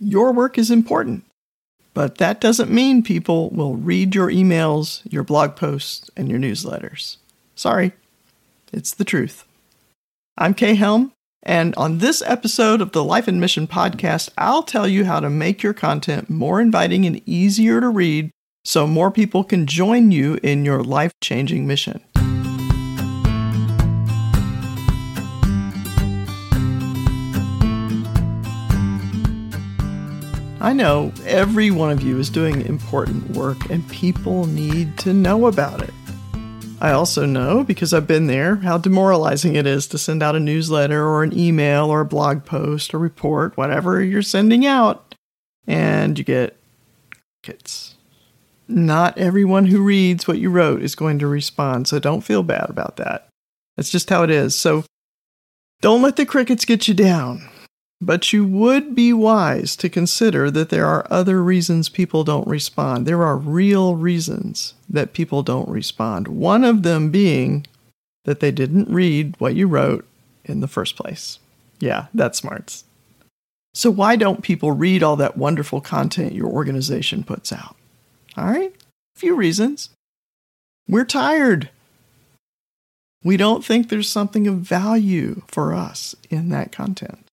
Your work is important, but that doesn't mean people will read your emails, your blog posts, and your newsletters. Sorry, it's the truth. I'm Kay Helm, and on this episode of the Life and Mission podcast, I'll tell you how to make your content more inviting and easier to read so more people can join you in your life changing mission. I know every one of you is doing important work and people need to know about it. I also know, because I've been there, how demoralizing it is to send out a newsletter or an email or a blog post or report, whatever you're sending out, and you get crickets. Not everyone who reads what you wrote is going to respond, so don't feel bad about that. That's just how it is. So don't let the crickets get you down. But you would be wise to consider that there are other reasons people don't respond. There are real reasons that people don't respond. One of them being that they didn't read what you wrote in the first place. Yeah, that's smarts. So, why don't people read all that wonderful content your organization puts out? All right, a few reasons. We're tired. We don't think there's something of value for us in that content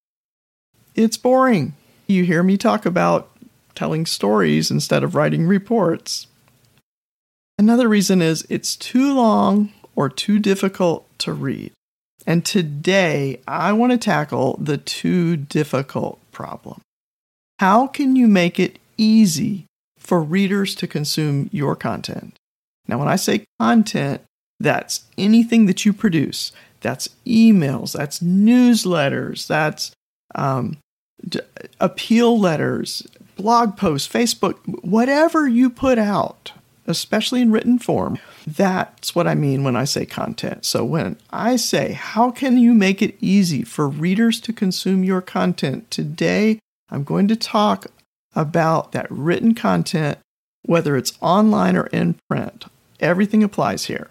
it's boring. You hear me talk about telling stories instead of writing reports. Another reason is it's too long or too difficult to read. And today I want to tackle the too difficult problem. How can you make it easy for readers to consume your content? Now, when I say content, that's anything that you produce. That's emails, that's newsletters, that's um, appeal letters, blog posts, Facebook, whatever you put out, especially in written form. That's what I mean when I say content. So when I say, how can you make it easy for readers to consume your content? Today, I'm going to talk about that written content, whether it's online or in print. Everything applies here.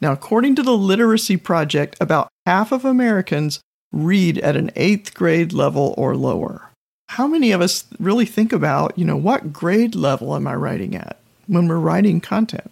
Now, according to the Literacy Project, about half of Americans read at an eighth grade level or lower. How many of us really think about, you know, what grade level am I writing at when we're writing content?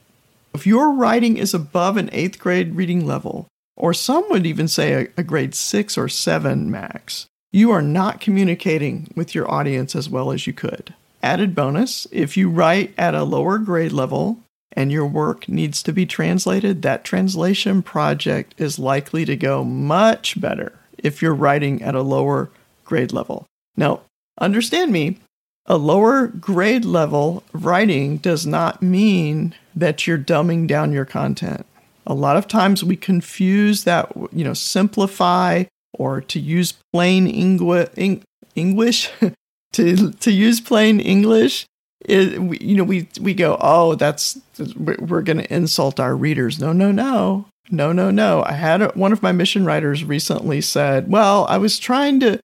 If your writing is above an eighth grade reading level, or some would even say a, a grade six or seven max, you are not communicating with your audience as well as you could. Added bonus if you write at a lower grade level and your work needs to be translated, that translation project is likely to go much better if you're writing at a lower grade level. Now, understand me, a lower grade level writing does not mean that you're dumbing down your content. A lot of times we confuse that, you know, simplify or to use plain English, to to use plain English. It, you know, we we go, oh, that's we're going to insult our readers. No, no, no. No, no, no. I had a, one of my mission writers recently said, "Well, I was trying to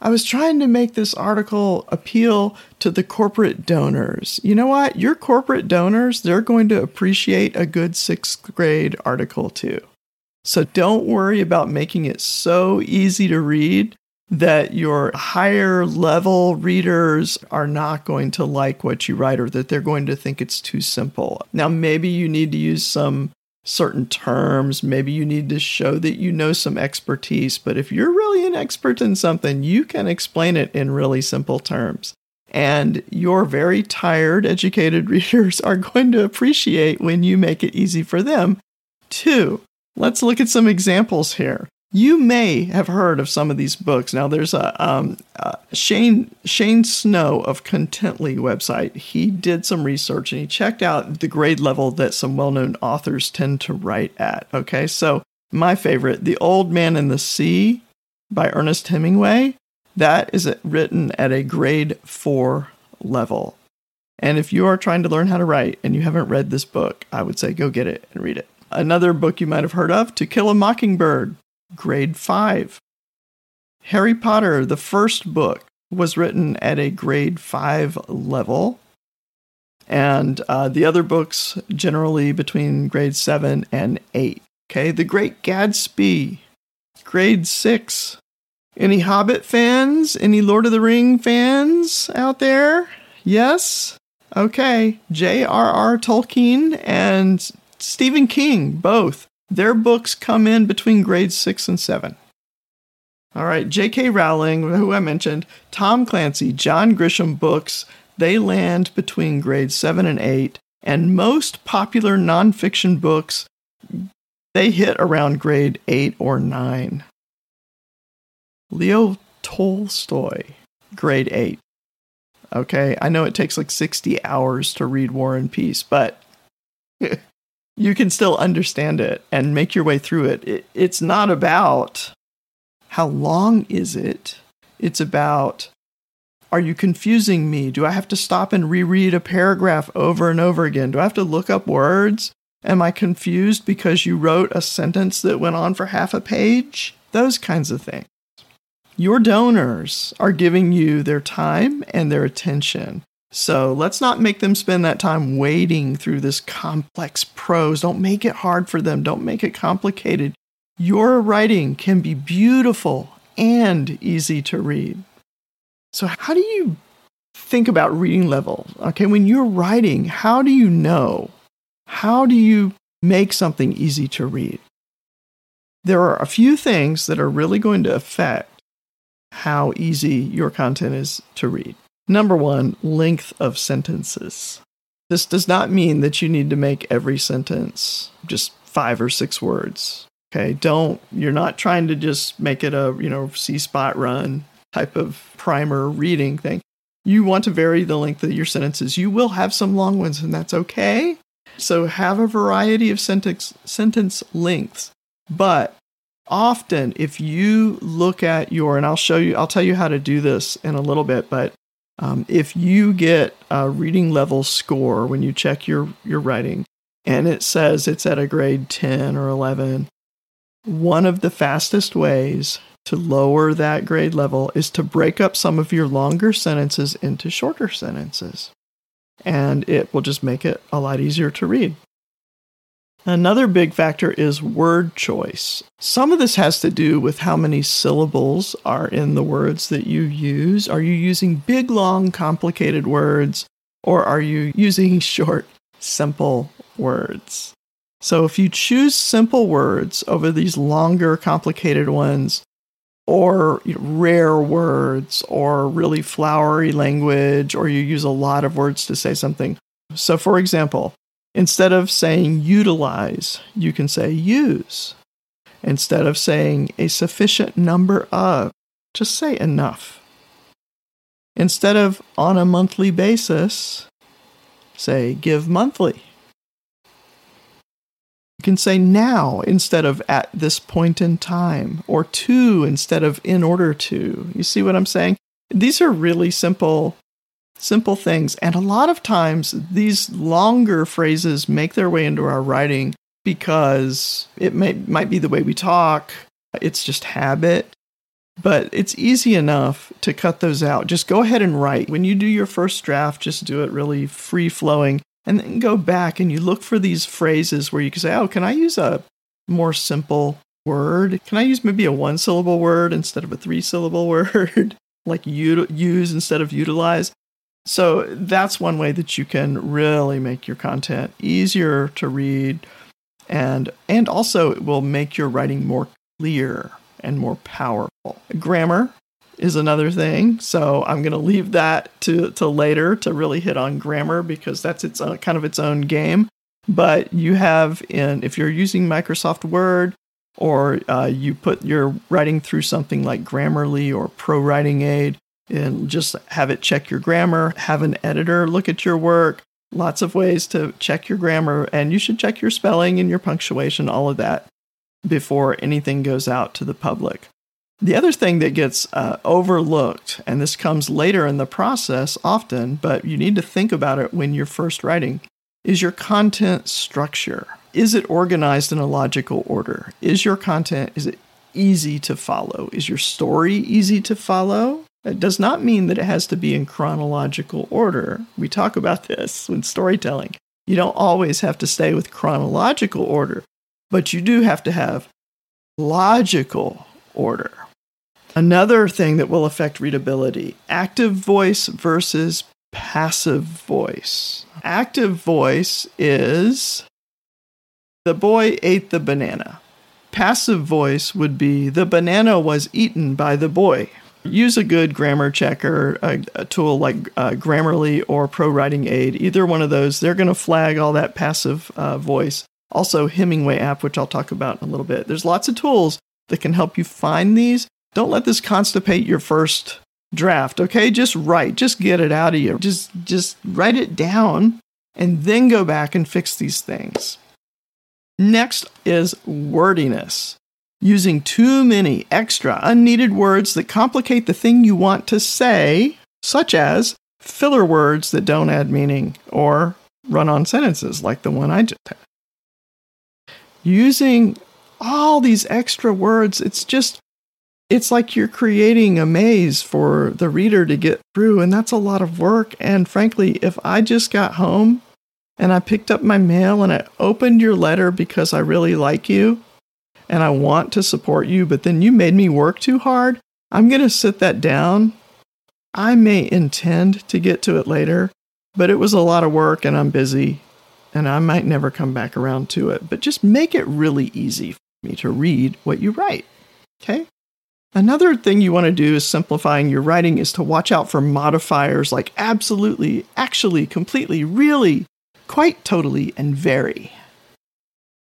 I was trying to make this article appeal to the corporate donors. You know what? Your corporate donors, they're going to appreciate a good 6th grade article too. So don't worry about making it so easy to read that your higher level readers are not going to like what you write or that they're going to think it's too simple. Now, maybe you need to use some certain terms. Maybe you need to show that you know some expertise. But if you're really an expert in something, you can explain it in really simple terms. And your very tired, educated readers are going to appreciate when you make it easy for them too. Let's look at some examples here you may have heard of some of these books. Now, there's a um, Shane Shane Snow of Contently website. He did some research and he checked out the grade level that some well-known authors tend to write at. Okay, so my favorite, "The Old Man and the Sea" by Ernest Hemingway, that is written at a grade four level. And if you are trying to learn how to write and you haven't read this book, I would say go get it and read it. Another book you might have heard of, To Kill a Mockingbird grade 5. Harry Potter, the first book, was written at a grade 5 level. And uh, the other books generally between grade 7 and 8. Okay, The Great Gatsby, grade 6. Any Hobbit fans? Any Lord of the Ring fans out there? Yes? Okay. J.R.R. Tolkien and Stephen King, both. Their books come in between grades six and seven. All right, J.K. Rowling, who I mentioned, Tom Clancy, John Grisham books, they land between grades seven and eight. And most popular nonfiction books, they hit around grade eight or nine. Leo Tolstoy, grade eight. Okay, I know it takes like 60 hours to read War and Peace, but you can still understand it and make your way through it. it. It's not about how long is it, it's about are you confusing me? Do I have to stop and reread a paragraph over and over again? Do I have to look up words? Am I confused because you wrote a sentence that went on for half a page? Those kinds of things. Your donors are giving you their time and their attention. So let's not make them spend that time wading through this complex prose. Don't make it hard for them. Don't make it complicated. Your writing can be beautiful and easy to read. So, how do you think about reading level? Okay, when you're writing, how do you know? How do you make something easy to read? There are a few things that are really going to affect how easy your content is to read. Number one, length of sentences. This does not mean that you need to make every sentence just five or six words. Okay, don't, you're not trying to just make it a, you know, See Spot run type of primer reading thing. You want to vary the length of your sentences. You will have some long ones, and that's okay. So have a variety of sentence, sentence lengths, but often if you look at your and i'll show you i'll tell you how to do this in a little bit but um, if you get a reading level score when you check your your writing and it says it's at a grade 10 or 11 one of the fastest ways to lower that grade level is to break up some of your longer sentences into shorter sentences. And it will just make it a lot easier to read Another big factor is word choice. Some of this has to do with how many syllables are in the words that you use. Are you using big, long, complicated words, or are you using short, simple words? So if you choose simple words over these longer, complicated ones, or you know, rare words, or really flowery language, or you use a lot of words to say something. So, for example, Instead of saying utilize, you can say use. Instead of saying a sufficient number of, just say enough. Instead of on a monthly basis, say give monthly. You can say now instead of at this point in time, or to instead of in order to. You see what I'm saying? These are really simple simple things. And a lot of times, these longer phrases make their way into our writing because it may, might be the way we talk, it's just habit. But it's easy enough to cut those out. Just go ahead and write. When you do your first draft, just do it really free flowing and then go back and you look for these phrases where you can say, oh, can I use a more simple word? Can I use maybe a one syllable word instead of a three syllable word? like use instead of utilize. So that's one way that you can really make your content easier to read and and also it will make your writing more clear and more powerful. Grammar is another thing. So I'm going to leave that to to later to really hit on grammar because that's its own, kind of its own game. But you have in if you're using Microsoft Word or uh, you put your writing through something like Grammarly or Pro Writing Aid, and just have it check your grammar, have an editor look at your work. Lots of ways to check your grammar, and you should check your spelling and your punctuation, all of that, before anything goes out to the public. The other thing that gets uh, overlooked, and this comes later in the process often, but you need to think about it when you're first writing, is your content structure. Is it organized in a logical order? Is your content is it easy to follow? Is your story easy to follow? It does not mean that it has to be in chronological order. We talk about this when storytelling. You don't always have to stay with chronological order, but you do have to have logical order. Another thing that will affect readability active voice versus passive voice. Active voice is the boy ate the banana. Passive voice would be the banana was eaten by the boy. Use a good grammar checker, a, a tool like uh, Grammarly or Pro Writing Aid. Either one of those, they're going to flag all that passive uh, voice. Also, Hemingway app, which I'll talk about in a little bit. There's lots of tools that can help you find these. Don't let this constipate your first draft, okay? Just write, just get it out of you. Just just write it down and then go back and fix these things. Next is wordiness. Using too many extra unneeded words that complicate the thing you want to say, such as filler words that don't add meaning or run on sentences like the one I just had. Using all these extra words, it's just it's like you're creating a maze for the reader to get through, and that's a lot of work. And frankly, if I just got home and I picked up my mail and I opened your letter because I really like you and I want to support you, but then you made me work too hard, I'm going to sit that down. I may intend to get to it later, but it was a lot of work and I'm busy and I might never come back around to it. But just make it really easy for me to read what you write. Okay? Another thing you want to do is simplifying your writing is to watch out for modifiers like absolutely, actually, completely, really, quite totally, and very.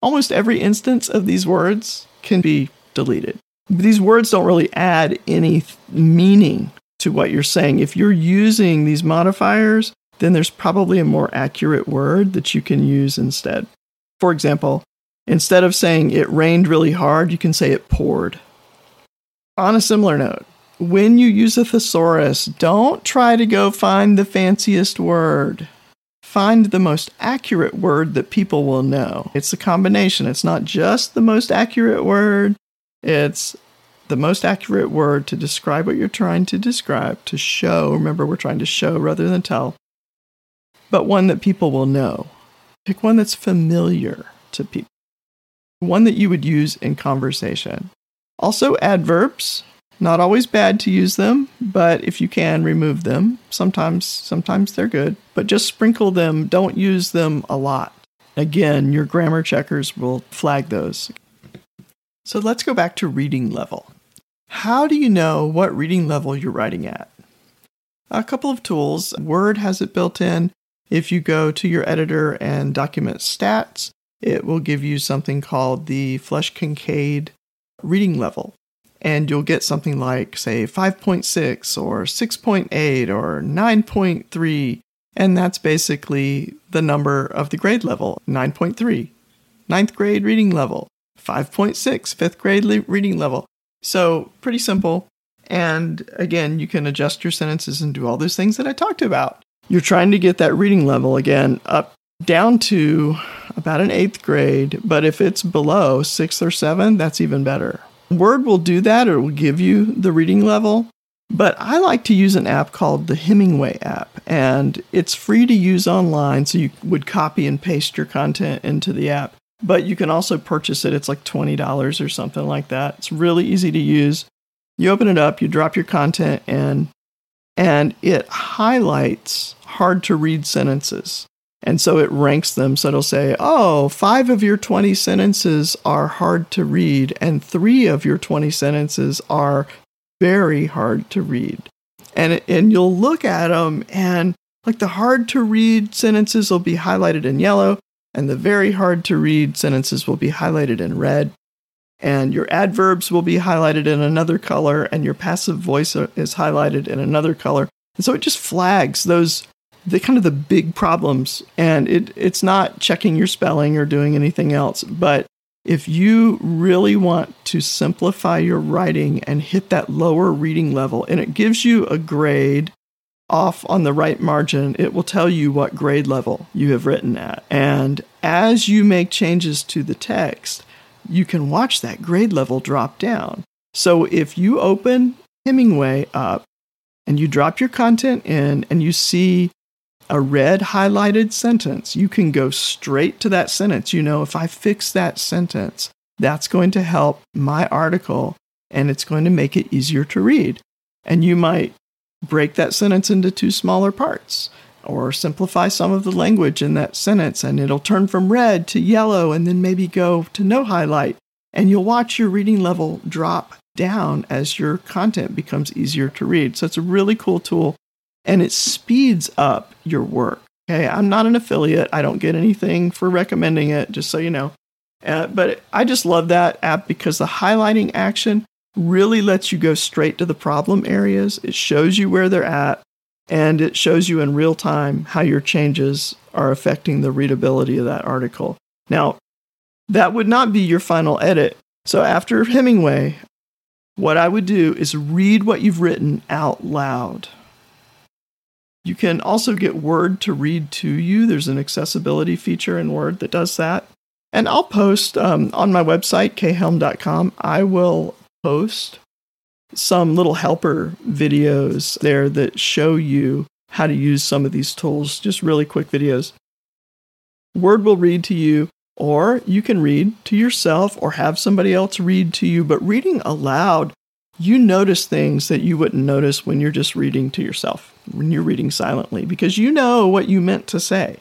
Almost every instance of these words can be deleted. These words don't really add any meaning to what you're saying. If you're using these modifiers, then there's probably a more accurate word that you can use instead. For example, instead of saying it rained really hard, you can say it poured. On a similar note, when you use a thesaurus, don't try to go find the fanciest word. Find the most accurate word that people will know. It's a combination. It's not just the most accurate word, it's the most accurate word to describe what you're trying to describe, to show. Remember, we're trying to show rather than tell, but one that people will know. Pick one that's familiar to people, one that you would use in conversation. Also, adverbs. Not always bad to use them, but if you can, remove them. Sometimes, sometimes they're good, but just sprinkle them. Don't use them a lot. Again, your grammar checkers will flag those. So let's go back to reading level. How do you know what reading level you're writing at? A couple of tools. Word has it built in. If you go to your editor and document stats, it will give you something called the Flesch Kincaid reading level. And you'll get something like, say, 5.6 or 6.8 or 9.3. And that's basically the number of the grade level 9.3, ninth grade reading level, 5.6, fifth grade le- reading level. So, pretty simple. And again, you can adjust your sentences and do all those things that I talked about. You're trying to get that reading level again up down to about an eighth grade, but if it's below sixth or seventh, that's even better. Word will do that, or it will give you the reading level. But I like to use an app called the Hemingway app, and it's free to use online, so you would copy and paste your content into the app. But you can also purchase it, it's like $20 or something like that. It's really easy to use. You open it up, you drop your content in, and it highlights hard to read sentences. And so it ranks them. So it'll say, oh, five of your 20 sentences are hard to read, and three of your 20 sentences are very hard to read. And, and you'll look at them, and like the hard to read sentences will be highlighted in yellow, and the very hard to read sentences will be highlighted in red. And your adverbs will be highlighted in another color, and your passive voice is highlighted in another color. And so it just flags those the kind of the big problems. And it it's not checking your spelling or doing anything else but if you really want to simplify your writing and hit that lower reading level and it gives you a grade off on the right margin it will tell you what grade level you have written at. And as you make changes to the text you can watch that grade level drop down. So if you open hemingway up and you drop your content in and you see a red highlighted sentence, you can go straight to that sentence. You know, if I fix that sentence, that's going to help my article and it's going to make it easier to read. And you might break that sentence into two smaller parts or simplify some of the language in that sentence and it'll turn from red to yellow and then maybe go to no highlight. And you'll watch your reading level drop down as your content becomes easier to read. So it's a really cool tool and it speeds up your work. Okay, I'm not an affiliate. I don't get anything for recommending it, just so you know. Uh, but I just love that app because the highlighting action really lets you go straight to the problem areas. It shows you where they're at and it shows you in real time how your changes are affecting the readability of that article. Now, that would not be your final edit. So after Hemingway, what I would do is read what you've written out loud. You can also get Word to read to you. There's an accessibility feature in Word that does that. And I'll post um, on my website, khelm.com, I will post some little helper videos there that show you how to use some of these tools, just really quick videos. Word will read to you, or you can read to yourself or have somebody else read to you. But reading aloud, you notice things that you wouldn't notice when you're just reading to yourself, when you're reading silently, because you know what you meant to say.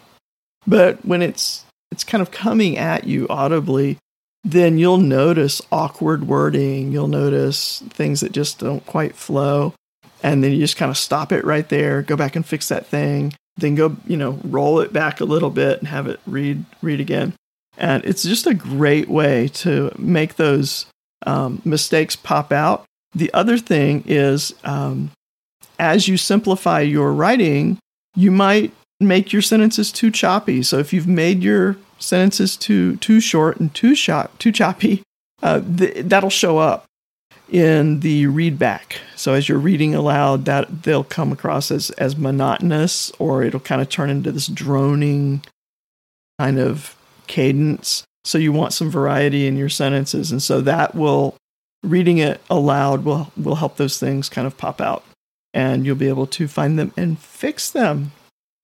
But when it's it's kind of coming at you audibly, then you'll notice awkward wording. You'll notice things that just don't quite flow. And then you just kind of stop it right there, go back and fix that thing, then go, you know, roll it back a little bit and have it read, read again. And it's just a great way to make those um, mistakes pop out. The other thing is, um, as you simplify your writing, you might make your sentences too choppy. So if you've made your sentences too too short and too short, too choppy, uh, th- that'll show up in the readback. So as you're reading aloud, that they'll come across as as monotonous, or it'll kind of turn into this droning kind of cadence. So you want some variety in your sentences, and so that will reading it aloud will will help those things kind of pop out, and you'll be able to find them and fix them.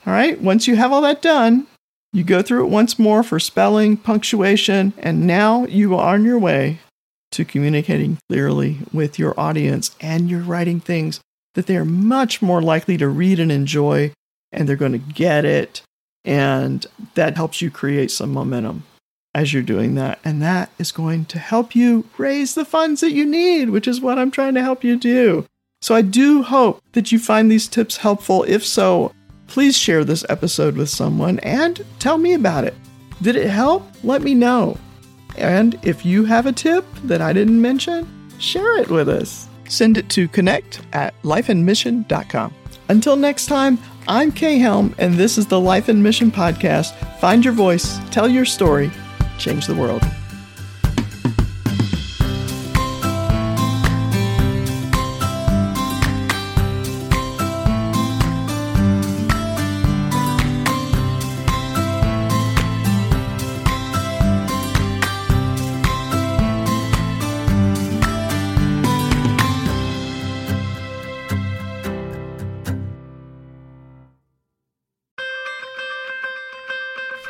All right. Once you have all that done, you go through it once more for spelling, punctuation, and now you are on your way to communicating clearly with your audience and you're writing things that they are much more likely to read and enjoy and they're going to get it. And that helps you create some momentum as you're doing that. And that is going to help you raise the funds that you need, which is what I'm trying to help you do. So I do hope that you find these tips helpful. If so, Please share this episode with someone and tell me about it. Did it help? Let me know. And if you have a tip that I didn't mention, share it with us. Send it to connect at lifeandmission.com. Until next time, I'm Kay Helm, and this is the Life and Mission Podcast. Find your voice, tell your story, change the world.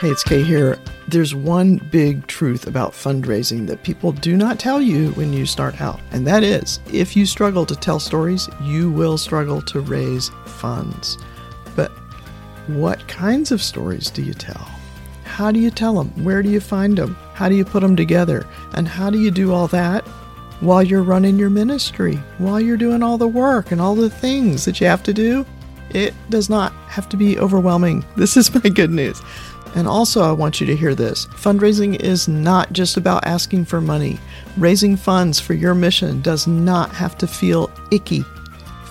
Hey, it's Kay here. There's one big truth about fundraising that people do not tell you when you start out, and that is if you struggle to tell stories, you will struggle to raise funds. But what kinds of stories do you tell? How do you tell them? Where do you find them? How do you put them together? And how do you do all that while you're running your ministry, while you're doing all the work and all the things that you have to do? It does not have to be overwhelming. This is my good news. And also, I want you to hear this fundraising is not just about asking for money. Raising funds for your mission does not have to feel icky.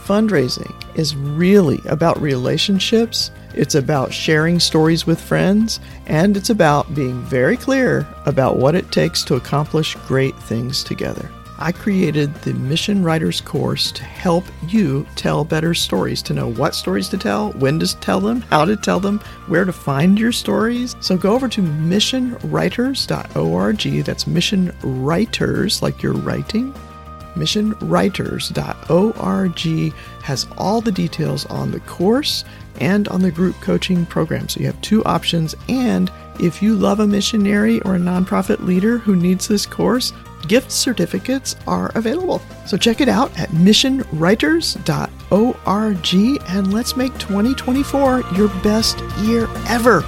Fundraising is really about relationships, it's about sharing stories with friends, and it's about being very clear about what it takes to accomplish great things together. I created the Mission Writers course to help you tell better stories, to know what stories to tell, when to tell them, how to tell them, where to find your stories. So go over to missionwriters.org. That's mission writers, like you're writing. Missionwriters.org has all the details on the course and on the group coaching program. So you have two options and If you love a missionary or a nonprofit leader who needs this course, gift certificates are available. So check it out at missionwriters.org and let's make 2024 your best year ever.